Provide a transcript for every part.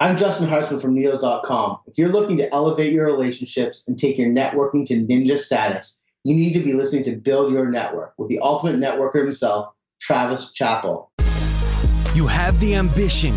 I'm Justin Hartzman from Needls.com. If you're looking to elevate your relationships and take your networking to ninja status, you need to be listening to Build Your Network with the ultimate networker himself, Travis Chappell. You have the ambition,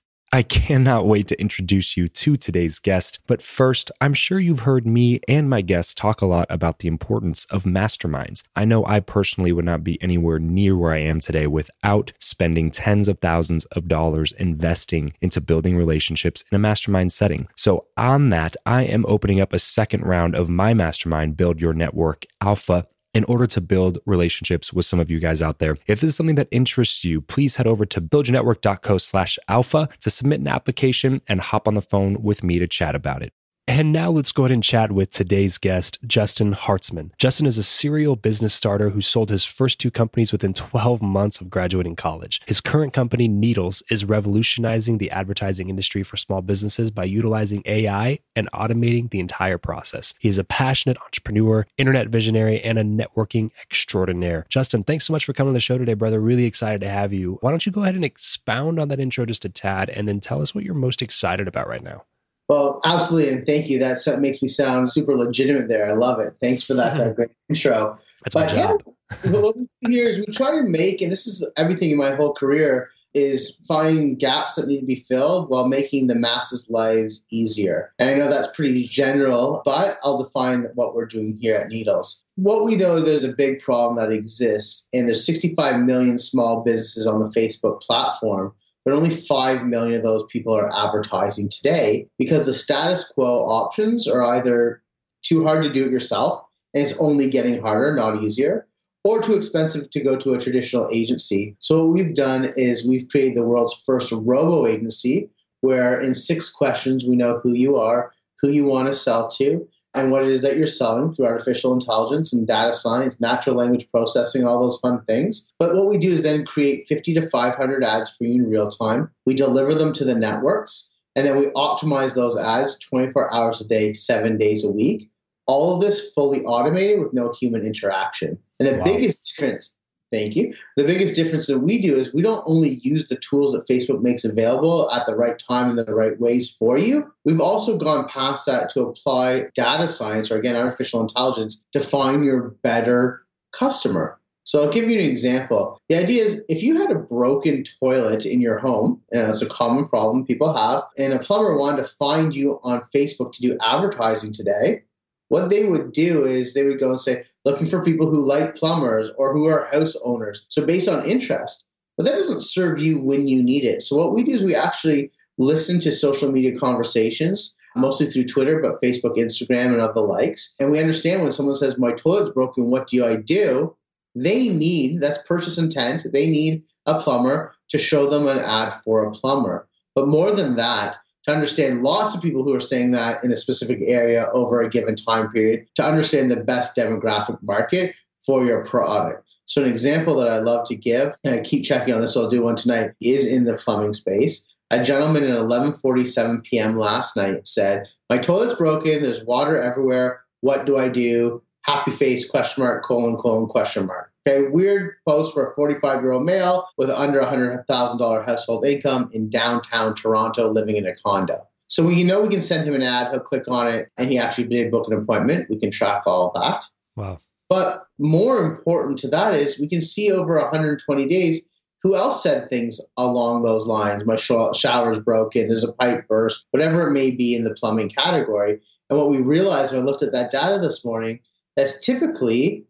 I cannot wait to introduce you to today's guest. But first, I'm sure you've heard me and my guests talk a lot about the importance of masterminds. I know I personally would not be anywhere near where I am today without spending tens of thousands of dollars investing into building relationships in a mastermind setting. So, on that, I am opening up a second round of my mastermind, Build Your Network Alpha in order to build relationships with some of you guys out there. If this is something that interests you, please head over to buildyournetwork.co slash alpha to submit an application and hop on the phone with me to chat about it. And now let's go ahead and chat with today's guest, Justin Hartzman. Justin is a serial business starter who sold his first two companies within 12 months of graduating college. His current company, Needls, is revolutionizing the advertising industry for small businesses by utilizing AI and automating the entire process. He is a passionate entrepreneur, internet visionary, and a networking extraordinaire. Justin, thanks so much for coming on the show today, brother. Really excited to have you. Why don't you go ahead and expound on that intro just a tad and then tell us what you're most excited about right now? Well, absolutely, and thank you. That makes me sound super legitimate. There, I love it. Thanks for that uh, great intro. That's but my job. Yeah, what we do here is we try to make, and this is everything in my whole career, is finding gaps that need to be filled while making the masses' lives easier. And I know that's pretty general, but I'll define what we're doing here at Needls. What we know there's a big problem that exists, and there's 65 million small businesses on the Facebook platform but only 5 million of those people are advertising today because the status quo options are either too hard to do it yourself and it's only getting harder, not easier, or too expensive to go to a traditional agency. So, what we've done is we've created the world's first robo agency where in six questions we know who you are, who you want to sell to, and what it is that you're selling through artificial intelligence and data science, natural language processing, all those fun things. But what we do is then create 50 to 500 ads for you in real time. We deliver them to the networks. And then we optimize those ads 24 hours a day, seven days a week. All of this fully automated with no human interaction. And the wow. biggest difference, thank you, the biggest difference that we do is we don't only use the tools that Facebook makes available at the right time and the right ways for you. We've also gone past that to apply data science or again, artificial intelligence to find your better customer. So I'll give you an example. The idea is if you had a broken toilet in your home, and it's a common problem people have, and a plumber wanted to find you on Facebook to do advertising today, what they would do is they would go and say, looking for people who like plumbers or who are house owners. So based on interest. But that doesn't serve you when you need it. So what we do is we actually listen to social media conversations mostly through Twitter, but Facebook, Instagram, and other likes. And we understand when someone says, My toilet's broken, what do I do? They need, that's purchase intent, they need a plumber to show them an ad for a plumber. But more than that, to understand lots of people who are saying that in a specific area over a given time period, to understand the best demographic market for your product. So, an example that I love to give, and I keep checking on this, so I'll do one tonight, is in the plumbing space. A gentleman at 11:47 p.m. last night said, "My toilet's broken. There's water everywhere. What do I do? happy face question mark colon colon question mark. Okay, weird post for a 45 year old male with under $100,000 household income in downtown Toronto living in a condo. So we know we can send him an ad, he'll click on it, and he actually did book an appointment. We can track all of that. Wow. But more important to that is we can see over 120 days who else said things along those lines. My shower's broken, there's a pipe burst, whatever it may be in the plumbing category. And what we realized when I looked at that data this morning that's typically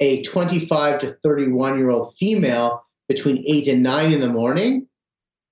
a 25 to 31 year old female between 8 and 9 in the morning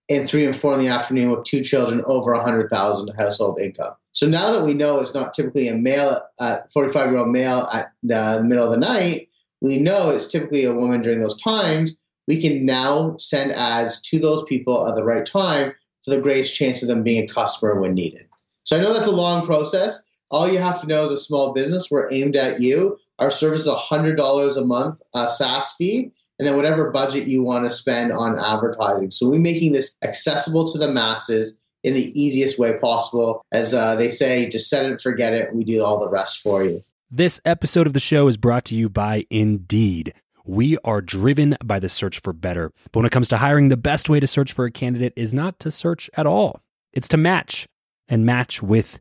and 3 and 4 in the afternoon with two children over 100,000 household income. So now that we know it's not typically a male, uh, 45 year old male at the middle of the night, we know it's typically a woman during those times. We can now send ads to those people at the right time for the greatest chance of them being a customer when needed. So I know that's a long process, all you have to know is a small business. We're aimed at you. Our service is $100 a month uh, SaaS fee, and then whatever budget you want to spend on advertising. So we're making this accessible to the masses in the easiest way possible. As uh, they say, just set it forget it. We do all the rest for you. This episode of the show is brought to you by Indeed. We are driven by the search for better. But when it comes to hiring, the best way to search for a candidate is not to search at all, it's to match and match with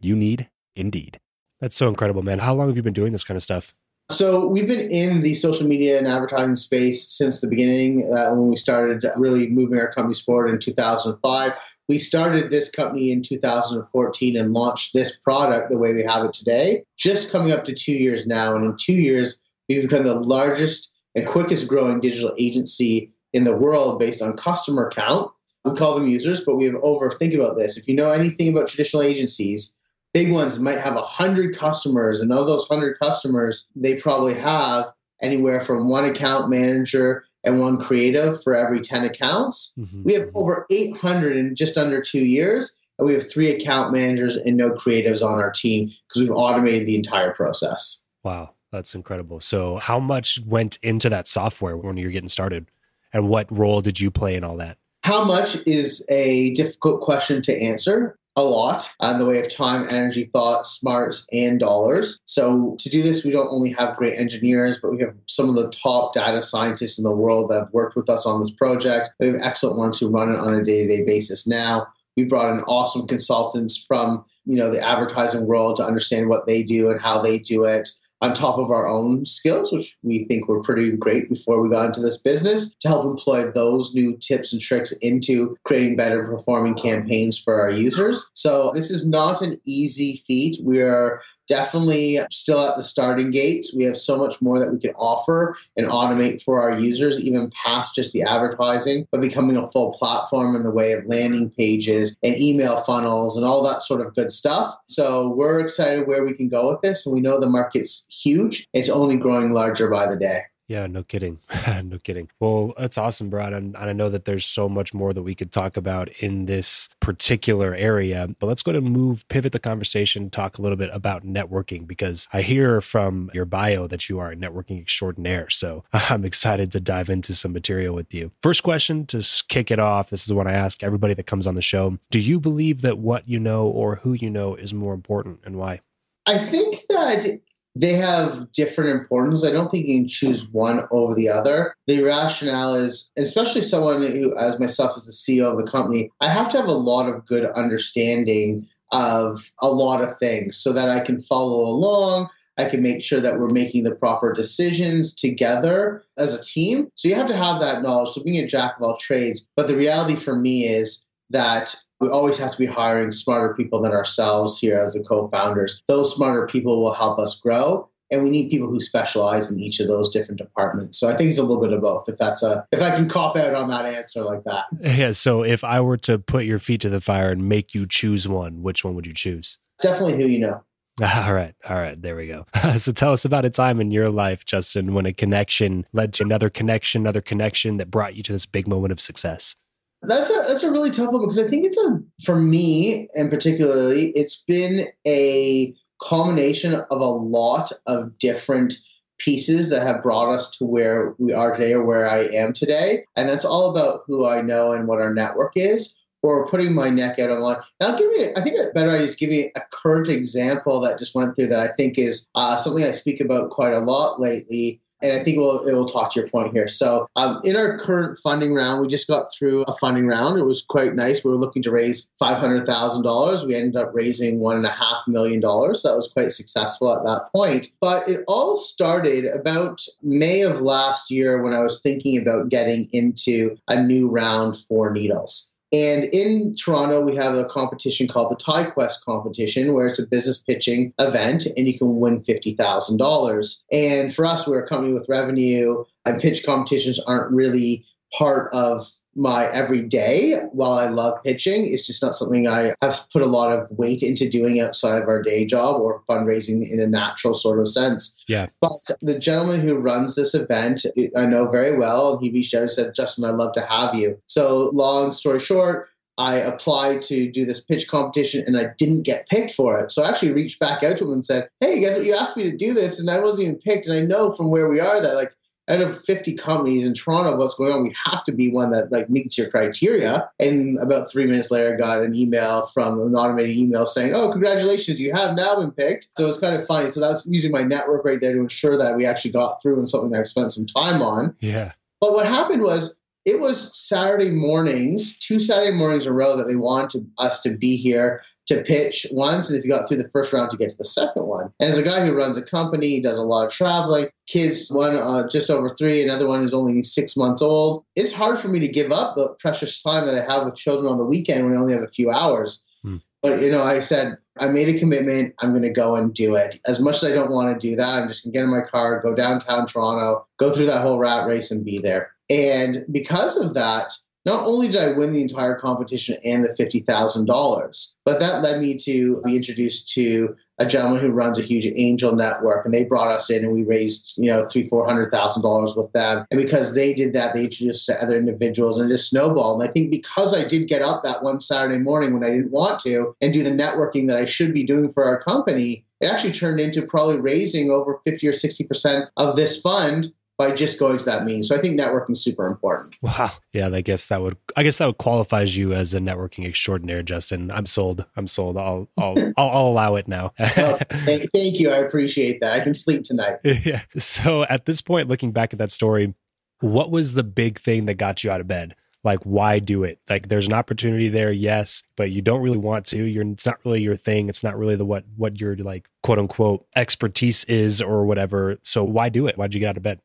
you need Indeed. That's so incredible, man. How long have you been doing this kind of stuff? So we've been in the social media and advertising space since the beginning uh, when we started really moving our companies forward in 2005. We started this company in 2014 and launched this product the way we have it today, just coming up to two years now. And in two years, we've become the largest and quickest growing digital agency in the world based on customer count. We call them users, but we have over, think about this. If you know anything about traditional agencies, big ones might have 100 customers, and of those 100 customers, they probably have anywhere from one account manager and one creative for every 10 accounts. Mm-hmm. We have over 800 in just under two years. And we have three account managers and no creatives on our team because we've automated the entire process. Wow, that's incredible. So, how much went into that software when you're getting started? And what role did you play in all that? How much is a difficult question to answer a lot uh, in the way of time, energy, thought, smarts, and dollars. So to do this, we don't only have great engineers, but we have some of the top data scientists in the world that have worked with us on this project. We have excellent ones who run it on a day-to-day basis now. We brought in awesome consultants from, you know, the advertising world to understand what they do and how they do it on top of our own skills, which we think were pretty great before we got into this business, to help employ those new tips and tricks into creating better performing campaigns for our users. So this is not an easy feat. We are definitely still at the starting gates. We have so much more that we can offer and automate for our users, even past just the advertising, but becoming a full platform in the way of landing pages and email funnels and all that sort of good stuff. So we're excited where we can go with this. And we know the market's huge. It's only growing larger by the day. Yeah, no kidding. no kidding. Well, that's awesome, Brad. And, and, I know that there's so much more that we could talk about in this particular area. But let's go to move, pivot the conversation, talk a little bit about networking because I hear from your bio that you are a networking extraordinaire. So I'm excited to dive into some material with you. First question to kick it off this is what I ask everybody that comes on the show Do you believe that what you know or who you know is more important and why? I think that they have different importance. I don't think you can choose one over the other. The rationale is, especially someone who, as myself, as the CEO of the company, I have to have a lot of good understanding of a lot of things so that I can follow along. I can make sure that we're making the proper decisions together as a team. So you have to have that knowledge. So being a jack of all trades. But the reality for me is that we always have to be hiring smarter people than ourselves here as the co-founders. Those smarter people will help us grow. And we need people who specialize in each of those different departments. So I think it's a little bit of both. If that's a, if I can cop out on that answer like that. Yeah. So if I were to put your feet to the fire and make you choose one, which one would you choose? Definitely who you know. All right. All right. There we go. so tell us about a time in your life, Justin, when a connection led to another connection, another connection that brought you to this big moment of success. That's a that's a really tough one because I think it's a for me and particularly it's been a culmination of a lot of different pieces that have brought us to where we are today or where I am today. And that's all about who I know and what our network is or putting my neck out on the line. And I'll give you, I think a better idea is giving a current example that just went through that I think is uh, something I speak about quite a lot lately and I think it will, it will talk to your point here. So, um, in our current funding round, we just got through a funding round. It was quite nice. We were looking to raise five hundred thousand dollars. We ended up raising one and a half million dollars. That was quite successful at that point. But it all started about May of last year when I was thinking about getting into a new round for Needls. And in Toronto, we have a competition called the TieQuest competition, where it's a business pitching event and you can win $50,000. And for us, we're a company with revenue, and pitch competitions aren't really part of my everyday while I love pitching. It's just not something I have put a lot of weight into doing outside of our day job or fundraising in a natural sort of sense. Yeah. But the gentleman who runs this event, I know very well. He reached out and said, Justin, I'd love to have you. So, long story short, I applied to do this pitch competition and I didn't get picked for it. So I actually reached back out to him and said, Hey, guess what? You asked me to do this and I wasn't even picked. And I know from where we are that like out of 50 companies in Toronto, what's going on? We have to be one that like meets your criteria. And about three minutes later, I got an email from an automated email saying, "Oh, congratulations, you have now been picked." So it's kind of funny. So that's using my network right there to ensure that we actually got through and something that I've spent some time on. Yeah. But what happened was it was Saturday mornings, two Saturday mornings in a row that they wanted us to be here to pitch once. And if you got through the first round, to get to the second one. And as a guy who runs a company, he does a lot of traveling. Kids, one uh, just over three, another one is only six months old. It's hard for me to give up the precious time that I have with children on the weekend when I only have a few hours. Hmm. But, you know, I said, I made a commitment. I'm going to go and do it. As much as I don't want to do that, I'm just going to get in my car, go downtown Toronto, go through that whole rat race and be there. And because of that, not only did I win the entire competition and the $50,000, but that led me to be introduced to a gentleman who runs a huge angel network and they brought us in and we raised, you know, three, four hundred thousand dollars with them. And because they did that, they introduced to other individuals and it just snowballed. And I think because I did get up that one Saturday morning when I didn't want to and do the networking that I should be doing for our company, it actually turned into probably raising over 50 or 60% of this fund by just going to that meeting. So I think networking is super important. Wow. Yeah, I guess that would I guess that would qualifies you as a networking extraordinaire, Justin. I'm sold. I'm sold. I'll I'll I'll, I'll allow it now. oh, thank, thank you. I appreciate that. I can sleep tonight. yeah. So at this point, looking back at that story, what was the big thing that got you out of bed? Like, why do it? Like, there's an opportunity there, yes, but you don't really want to. You're it's not really your thing. It's not really the what what your like quote unquote expertise is or whatever. So why do it? Why'd you get out of bed?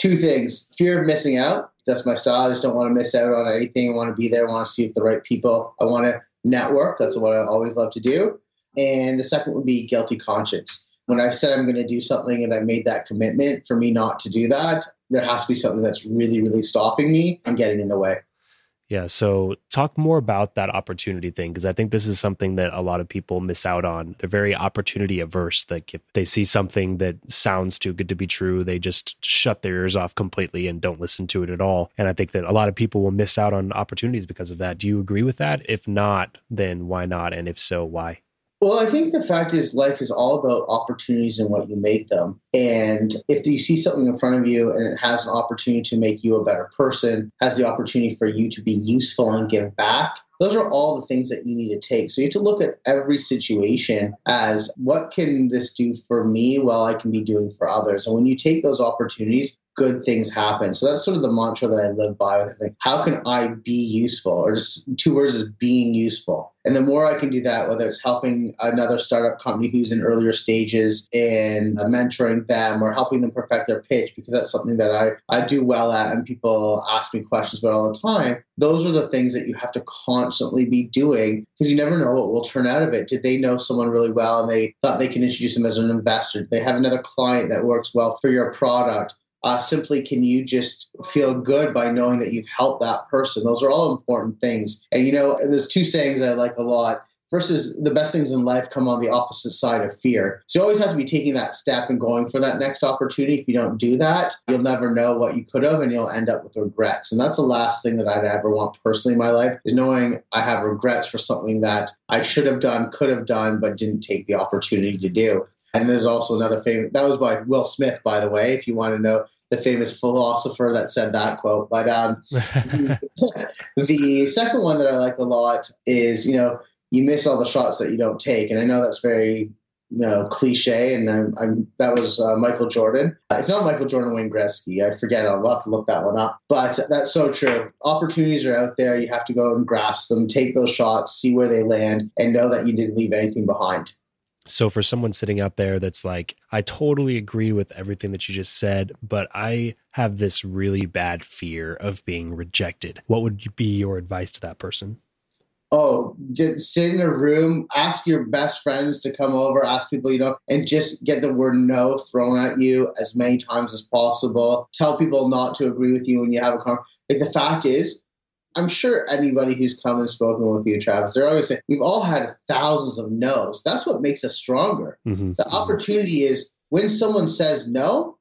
Two things fear of missing out. That's my style. I just don't want to miss out on anything. I want to be there. I want to see if the right people. I want to network. That's what I always love to do. And the second would be guilty conscience. When I've said I'm going to do something and I made that commitment, for me not to do that, there has to be something that's really, really stopping me and getting in the way. Yeah. So talk more about that opportunity thing because I think this is something that a lot of people miss out on. They're very opportunity averse. Like if they see something that sounds too good to be true, they just shut their ears off completely and don't listen to it at all. And I think that a lot of people will miss out on opportunities because of that. Do you agree with that? If not, then why not? And if so, why? Well, I think the fact is life is all about opportunities and what you make them. And if you see something in front of you and it has an opportunity to make you a better person, has the opportunity for you to be useful and give back, those are all the things that you need to take. So you have to look at every situation as what can this do for me while I can be doing for others. And when you take those opportunities, good things happen. So that's sort of the mantra that I live by with Like, how can I be useful? Or just two words is being useful. And the more I can do that, whether it's helping another startup company who's in earlier stages and mentoring them or helping them perfect their pitch, because that's something that I, I do well at and people ask me questions about all the time. Those are the things that you have to constantly be doing because you never know what will turn out of it. Did they know someone really well and they thought they can introduce them as an investor? Did they have another client that works well for your product? Uh, simply can you just feel good by knowing that you've helped that person? Those are all important things. And you know there's two sayings i like a lot. First is the best things in life come on the opposite side of fear. So you always have to be taking that step and going for that next opportunity. If you don't do that you'll never know what you could have and you'll end up with regrets. And that's the last thing that i'd ever want personally in my life is knowing i have regrets for something that i should have done could have done but didn't take the opportunity to do and there's also another famous, that was by Will Smith, by the way, if you want to know the famous philosopher that said that quote. But um, the, the second one that I like a lot is, you know, you miss all the shots that you don't take. And I know that's very you know, cliche, and I'm, I'm that was uh, Michael Jordan. If not Michael Jordan, Wayne Gretzky. I forget. I'll have to look that one up. But that's so true. Opportunities are out there. You have to go and grasp them, take those shots, see where they land, and know that you didn't leave anything behind. So, for someone sitting out there that's like, I totally agree with everything that you just said, but I have this really bad fear of being rejected, what would be your advice to that person? Oh, just sit in a room, ask your best friends to come over, ask people you know, and just get the word no thrown at you as many times as possible. Tell people not to agree with you when you have a conversation. Like the fact is, I'm sure anybody who's come and spoken with you, Travis, they're always saying we've all had thousands of no's. That's what makes us stronger. Mm-hmm. The opportunity is when someone says no,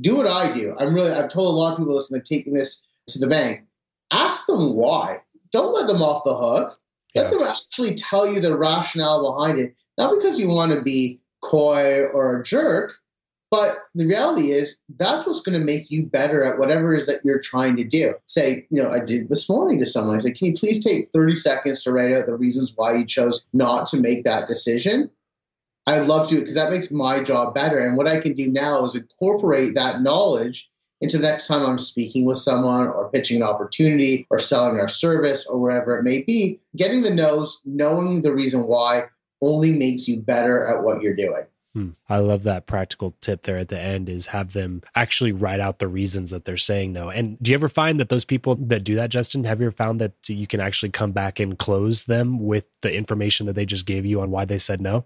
do what I do. I'm really I've told a lot of people listen, they're taking this to the bank. Ask them why. Don't let them off the hook. Let yeah. them actually tell you the rationale behind it. Not because you want to be coy or a jerk, but the reality is, that's what's going to make you better at whatever it is that you're trying to do. Say, you know, I did this morning to someone. I said, can you please take 30 seconds to write out the reasons why you chose not to make that decision? I'd love to because that makes my job better. And what I can do now is incorporate that knowledge into the next time I'm speaking with someone or pitching an opportunity or selling our service or whatever it may be. Getting the no's, knowing the reason why only makes you better at what you're doing. Hmm. I love that practical tip there at the end is have them actually write out the reasons that they're saying no. And do you ever find that those people that do that, Justin, have you ever found that you can actually come back and close them with the information that they just gave you on why they said no?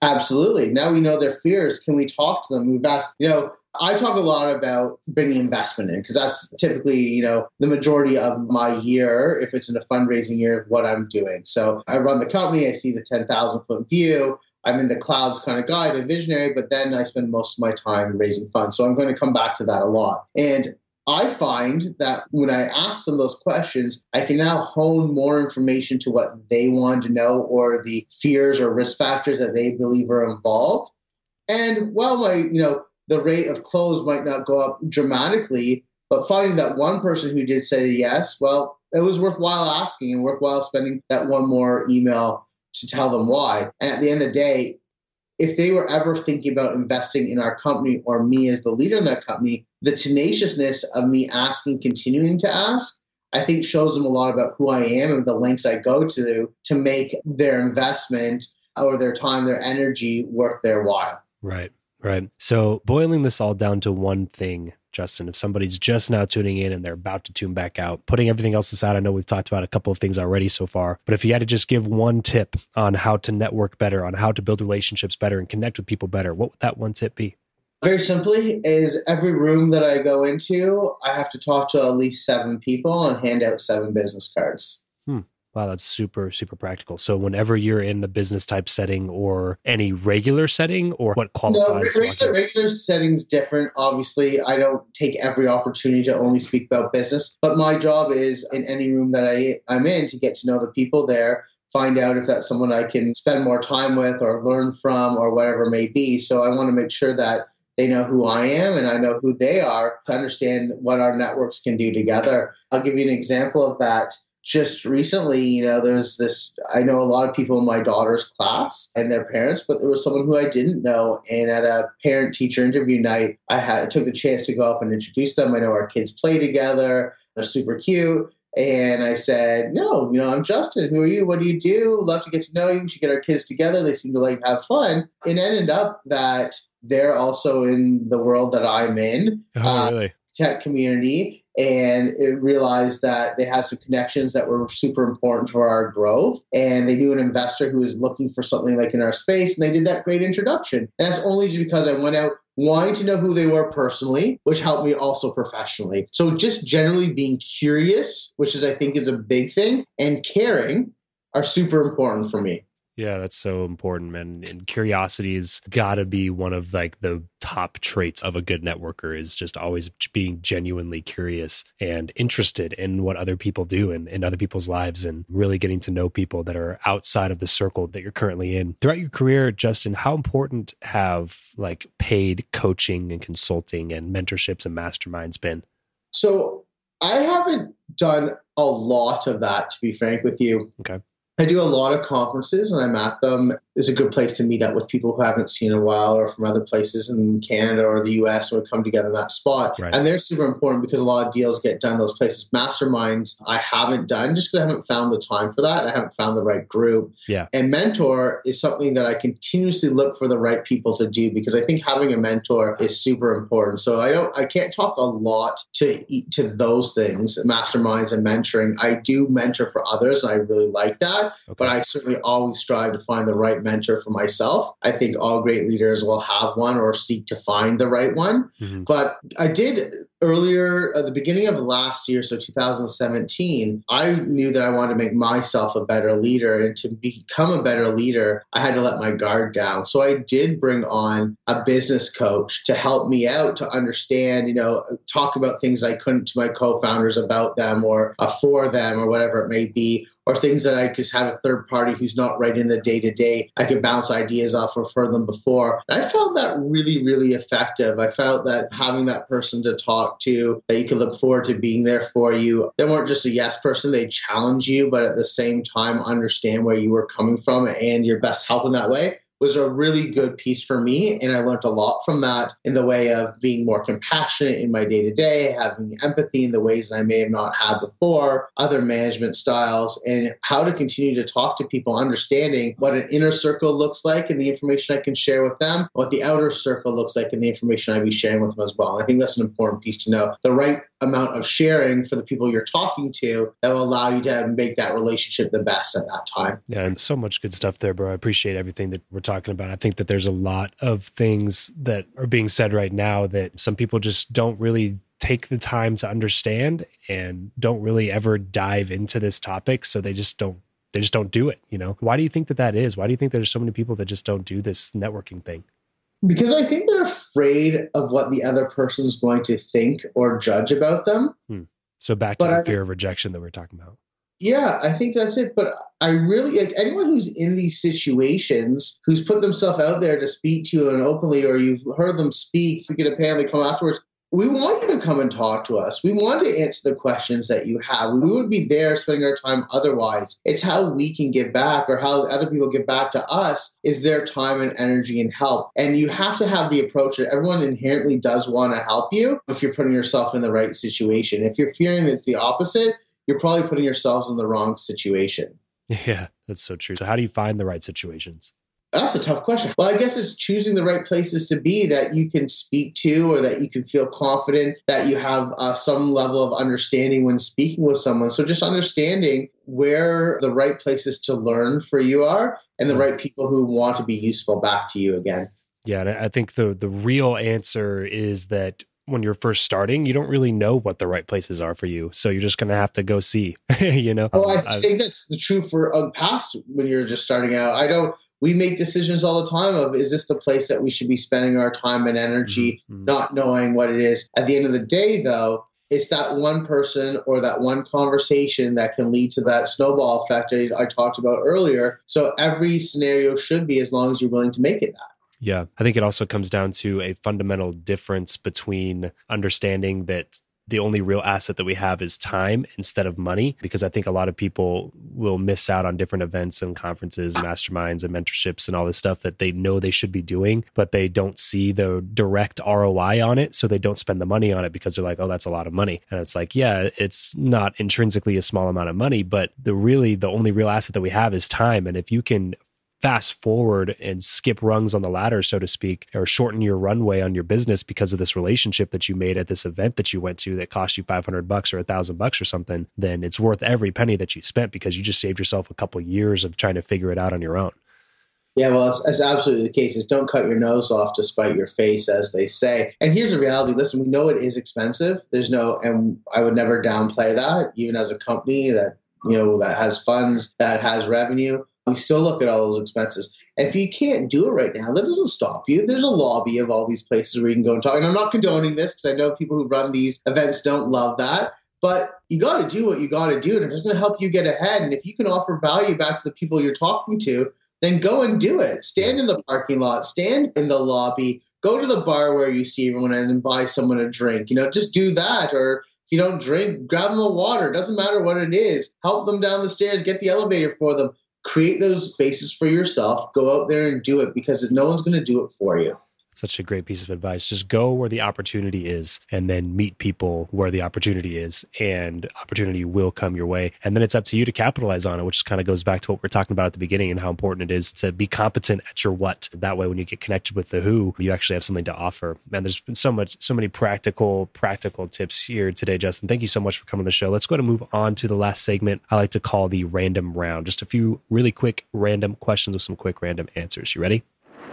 Absolutely. Now we know their fears. Can we talk to them? We've asked, you know, I talk a lot about bringing investment in because that's typically, you know, the majority of my year, if it's in a fundraising year, of what I'm doing. So I run the company, I see the 10,000 foot view. I'm in the clouds kind of guy, the visionary, but then I spend most of my time raising funds. So I'm going to come back to that a lot. And I find that when I ask them those questions, I can now hone more information to what they want to know or the fears or risk factors that they believe are involved. And while my, you know, the rate of close might not go up dramatically, but finding that one person who did say yes, well, it was worthwhile asking and worthwhile spending that one more email to tell them why. And at the end of the day, if they were ever thinking about investing in our company or me as the leader in that company, the tenaciousness of me asking, continuing to ask, I think shows them a lot about who I am and the lengths I go to to make their investment or their time, their energy worth their while. Right, right. So boiling this all down to one thing Justin, if somebody's just now tuning in and they're about to tune back out, putting everything else aside, I know we've talked about a couple of things already so far, but if you had to just give one tip on how to network better, on how to build relationships better and connect with people better, what would that one tip be? Very simply, is every room that I go into, I have to talk to at least seven people and hand out seven business cards. Hmm. Wow, that's super, super practical. So whenever you're in the business type setting or any regular setting or what qualifies? No, regular, regular settings different. Obviously, I don't take every opportunity to only speak about business, but my job is in any room that I, I'm in to get to know the people there, find out if that's someone I can spend more time with or learn from or whatever it may be. So I want to make sure that they know who I am and I know who they are to understand what our networks can do together. I'll give you an example of that just recently, you know, there's this. I know a lot of people in my daughter's class and their parents, but there was someone who I didn't know. And at a parent teacher interview night, I had took the chance to go up and introduce them. I know our kids play together; they're super cute. And I said, No, you know, I'm Justin. Who are you? What do you do? Love to get to know you. We should get our kids together. They seem to like have fun. It ended up that they're also in the world that I'm in. Oh, uh, really? Tech community and realized that they had some connections that were super important for our growth. And they knew an investor who was looking for something like in our space, and they did that great introduction. And that's only because I went out wanting to know who they were personally, which helped me also professionally. So just generally being curious, which is I think is a big thing, and caring are super important for me. Yeah, that's so important, man. And curiosity's got to be one of like the top traits of a good networker is just always being genuinely curious and interested in what other people do and in other people's lives and really getting to know people that are outside of the circle that you're currently in. Throughout your career, Justin, how important have like paid coaching and consulting and mentorships and masterminds been? So I haven't done a lot of that, to be frank with you. Okay. I do a lot of conferences and I'm at them. It's a good place to meet up with people who haven't seen in a while or from other places in Canada or the US or come together in that spot. Right. And they're super important because a lot of deals get done in those places. Masterminds, I haven't done just because I haven't found the time for that. I haven't found the right group. Yeah. And mentor is something that I continuously look for the right people to do because I think having a mentor is super important. So I don't, I can't talk a lot to to those things, masterminds and mentoring. I do mentor for others and I really like that. Okay. But I certainly always strive to find the right mentor for myself. I think all great leaders will have one or seek to find the right one. Mm-hmm. But I did earlier at the beginning of last year so 2017 i knew that i wanted to make myself a better leader and to become a better leader i had to let my guard down so i did bring on a business coach to help me out to understand you know talk about things i couldn't to my co-founders about them or uh, for them or whatever it may be or things that I just have a third party who's not right in the day to day. I could bounce ideas off of for them before. And I found that really, really effective. I felt that having that person to talk to, that you could look forward to being there for you. They weren't just a yes person, they challenge you, but at the same time understand where you were coming from and your best help in that way was a really good piece for me. And I learned a lot from that in the way of being more compassionate in my day to day, having empathy in the ways that I may have not had before, other management styles, and how to continue to talk to people, understanding what an inner circle looks like and the information I can share with them, what the outer circle looks like and the information I'd be sharing with them as well. I think that's an important piece to know. The right amount of sharing for the people you're talking to that will allow you to make that relationship the best at that time. Yeah, and so much good stuff there, bro. I appreciate everything that we're talking about. I think that there's a lot of things that are being said right now that some people just don't really take the time to understand and don't really ever dive into this topic so they just don't they just don't do it you know why do you think that that is why do you think there's so many people that just don't do this networking thing because I think they're afraid of what the other person's going to think or judge about them. Hmm. So back to but the I, fear of rejection that we're talking about. Yeah, I think that's it. But I really like anyone who's in these situations, who's put themselves out there to speak to you and openly, or you've heard them speak, you get a they come afterwards we want you to come and talk to us. We want to answer the questions that you have. We wouldn't be there spending our time otherwise. It's how we can give back or how other people give back to us is their time and energy and help. And you have to have the approach that everyone inherently does want to help you if you're putting yourself in the right situation. If you're fearing it's the opposite, you're probably putting yourselves in the wrong situation. Yeah, that's so true. So how do you find the right situations? That's a tough question. Well, I guess it's choosing the right places to be that you can speak to or that you can feel confident that you have uh, some level of understanding when speaking with someone. So just understanding where the right places to learn for you are and the right people who want to be useful back to you again. Yeah, and I think the the real answer is that when you're first starting, you don't really know what the right places are for you. So you're just going to have to go see, you know? Oh, I think that's the truth for uh, past when you're just starting out. I don't, we make decisions all the time of, is this the place that we should be spending our time and energy, mm-hmm. not knowing what it is. At the end of the day, though, it's that one person or that one conversation that can lead to that snowball effect I, I talked about earlier. So every scenario should be as long as you're willing to make it that. Yeah. I think it also comes down to a fundamental difference between understanding that the only real asset that we have is time instead of money because i think a lot of people will miss out on different events and conferences masterminds and mentorships and all this stuff that they know they should be doing but they don't see the direct roi on it so they don't spend the money on it because they're like oh that's a lot of money and it's like yeah it's not intrinsically a small amount of money but the really the only real asset that we have is time and if you can fast forward and skip rungs on the ladder, so to speak, or shorten your runway on your business because of this relationship that you made at this event that you went to that cost you 500 bucks or a thousand bucks or something, then it's worth every penny that you spent because you just saved yourself a couple years of trying to figure it out on your own. Yeah, well, it's, it's, absolutely the case. Is don't cut your nose off to spite your face, as they say. And here's the reality: listen, we know it is expensive. There's no, and I would never downplay that, even as a company that you know that has funds, that has revenue we still look at all those expenses. And if you can't do it right now, that doesn't stop you. There's a lobby of all these places where you can go and talk. And I'm not condoning this because I know people who run these events don't love that. But you got to do what you got to do. And if it's going to help you get ahead, and if you can offer value back to the people you're talking to, then go and do it. Stand in the parking lot, stand in the lobby, go to the bar where you see everyone and buy someone a drink. You know, just do that. Or if you don't drink, grab them a water. It doesn't matter what it is. Help them down the stairs, get the elevator for them create those spaces for yourself. Go out there and do it because no one's going to do it for you such a great piece of advice. Just go where the opportunity is and then meet people where the opportunity is, and opportunity will come your way. And then it's up to you to capitalize on it, which kind of goes back to what we are talking about at the beginning and how important it is to be competent at your what. That way, when you get connected with the who, you actually have something to offer. And there's been so much, so many practical, practical tips here today, Justin. Thank you so much for coming to the show. Let's go and move on to the last segment I like to call the random round. Just a few really quick random questions with some quick random answers. You ready?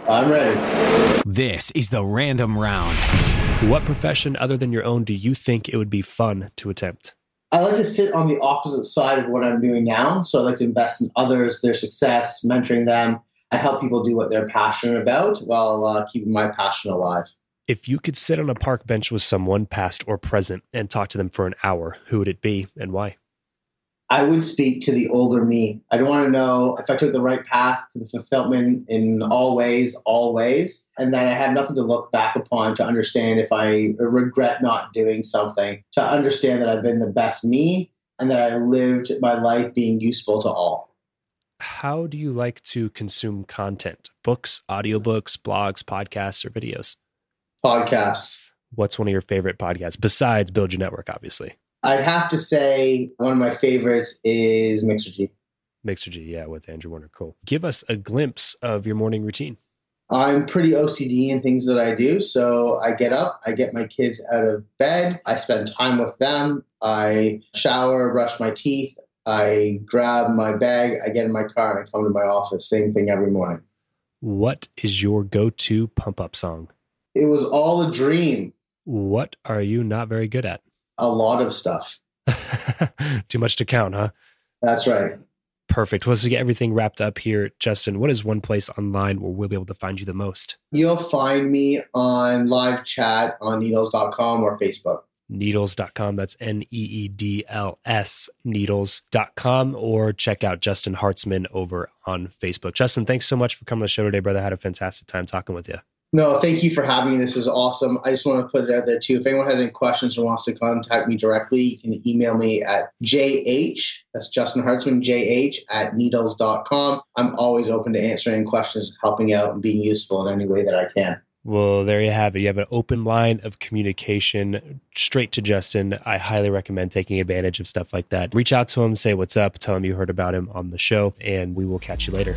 I'm ready. This is the random round. What profession other than your own do you think it would be fun to attempt? I like to sit on the opposite side of what I'm doing now. So I like to invest in others, their success, mentoring them. I help people do what they're passionate about while uh, keeping my passion alive. If you could sit on a park bench with someone, past or present, and talk to them for an hour, who would it be and why? I would speak to the older me. I don't want to know if I took the right path to the fulfillment in all ways, all ways, and that I had nothing to look back upon to understand if I regret not doing something, to understand that I've been the best me and that I lived my life being useful to all. how do you like to consume content? Books, audiobooks, blogs, podcasts, or videos? Podcasts. What's one of your favorite podcasts besides Build Your Network, obviously? I'd have to say one of my favorites is Mixergy. Mixergy, yeah, with Andrew Warner. Cool. Give us a glimpse of your morning routine. I'm pretty OCD in things that I do. So I get up, I get my kids out of bed, I spend time with them, I shower, brush my teeth, I grab my bag, I get in my car, and I come to my office. Same thing every morning. What is your go to pump up song? It was all a dream. What are you not very good at? A lot of stuff. Too much to count, huh? That's right. Perfect. Well, to get everything wrapped up here, Justin, what is one place online where we'll be able to find you the most? You'll find me on live chat on needls.com or Facebook. Needls.com. That's N E E D L S, needls.com, or check out Justin Hartzman over on Facebook. Justin, thanks so much for coming to the show today, brother. I had a fantastic time talking with you. No, thank you for having me. This was awesome. I just want to put it out there too. If anyone has any questions or wants to contact me directly, you can email me at jh, that's Justin Hartzman, jh at needls.com. I'm always open to answering questions, helping out, and being useful in any way that I can. Well, there you have it. You have an open line of communication straight to Justin. I highly recommend taking advantage of stuff like that. Reach out to him, say what's up, tell him you heard about him on the show, and we will catch you later.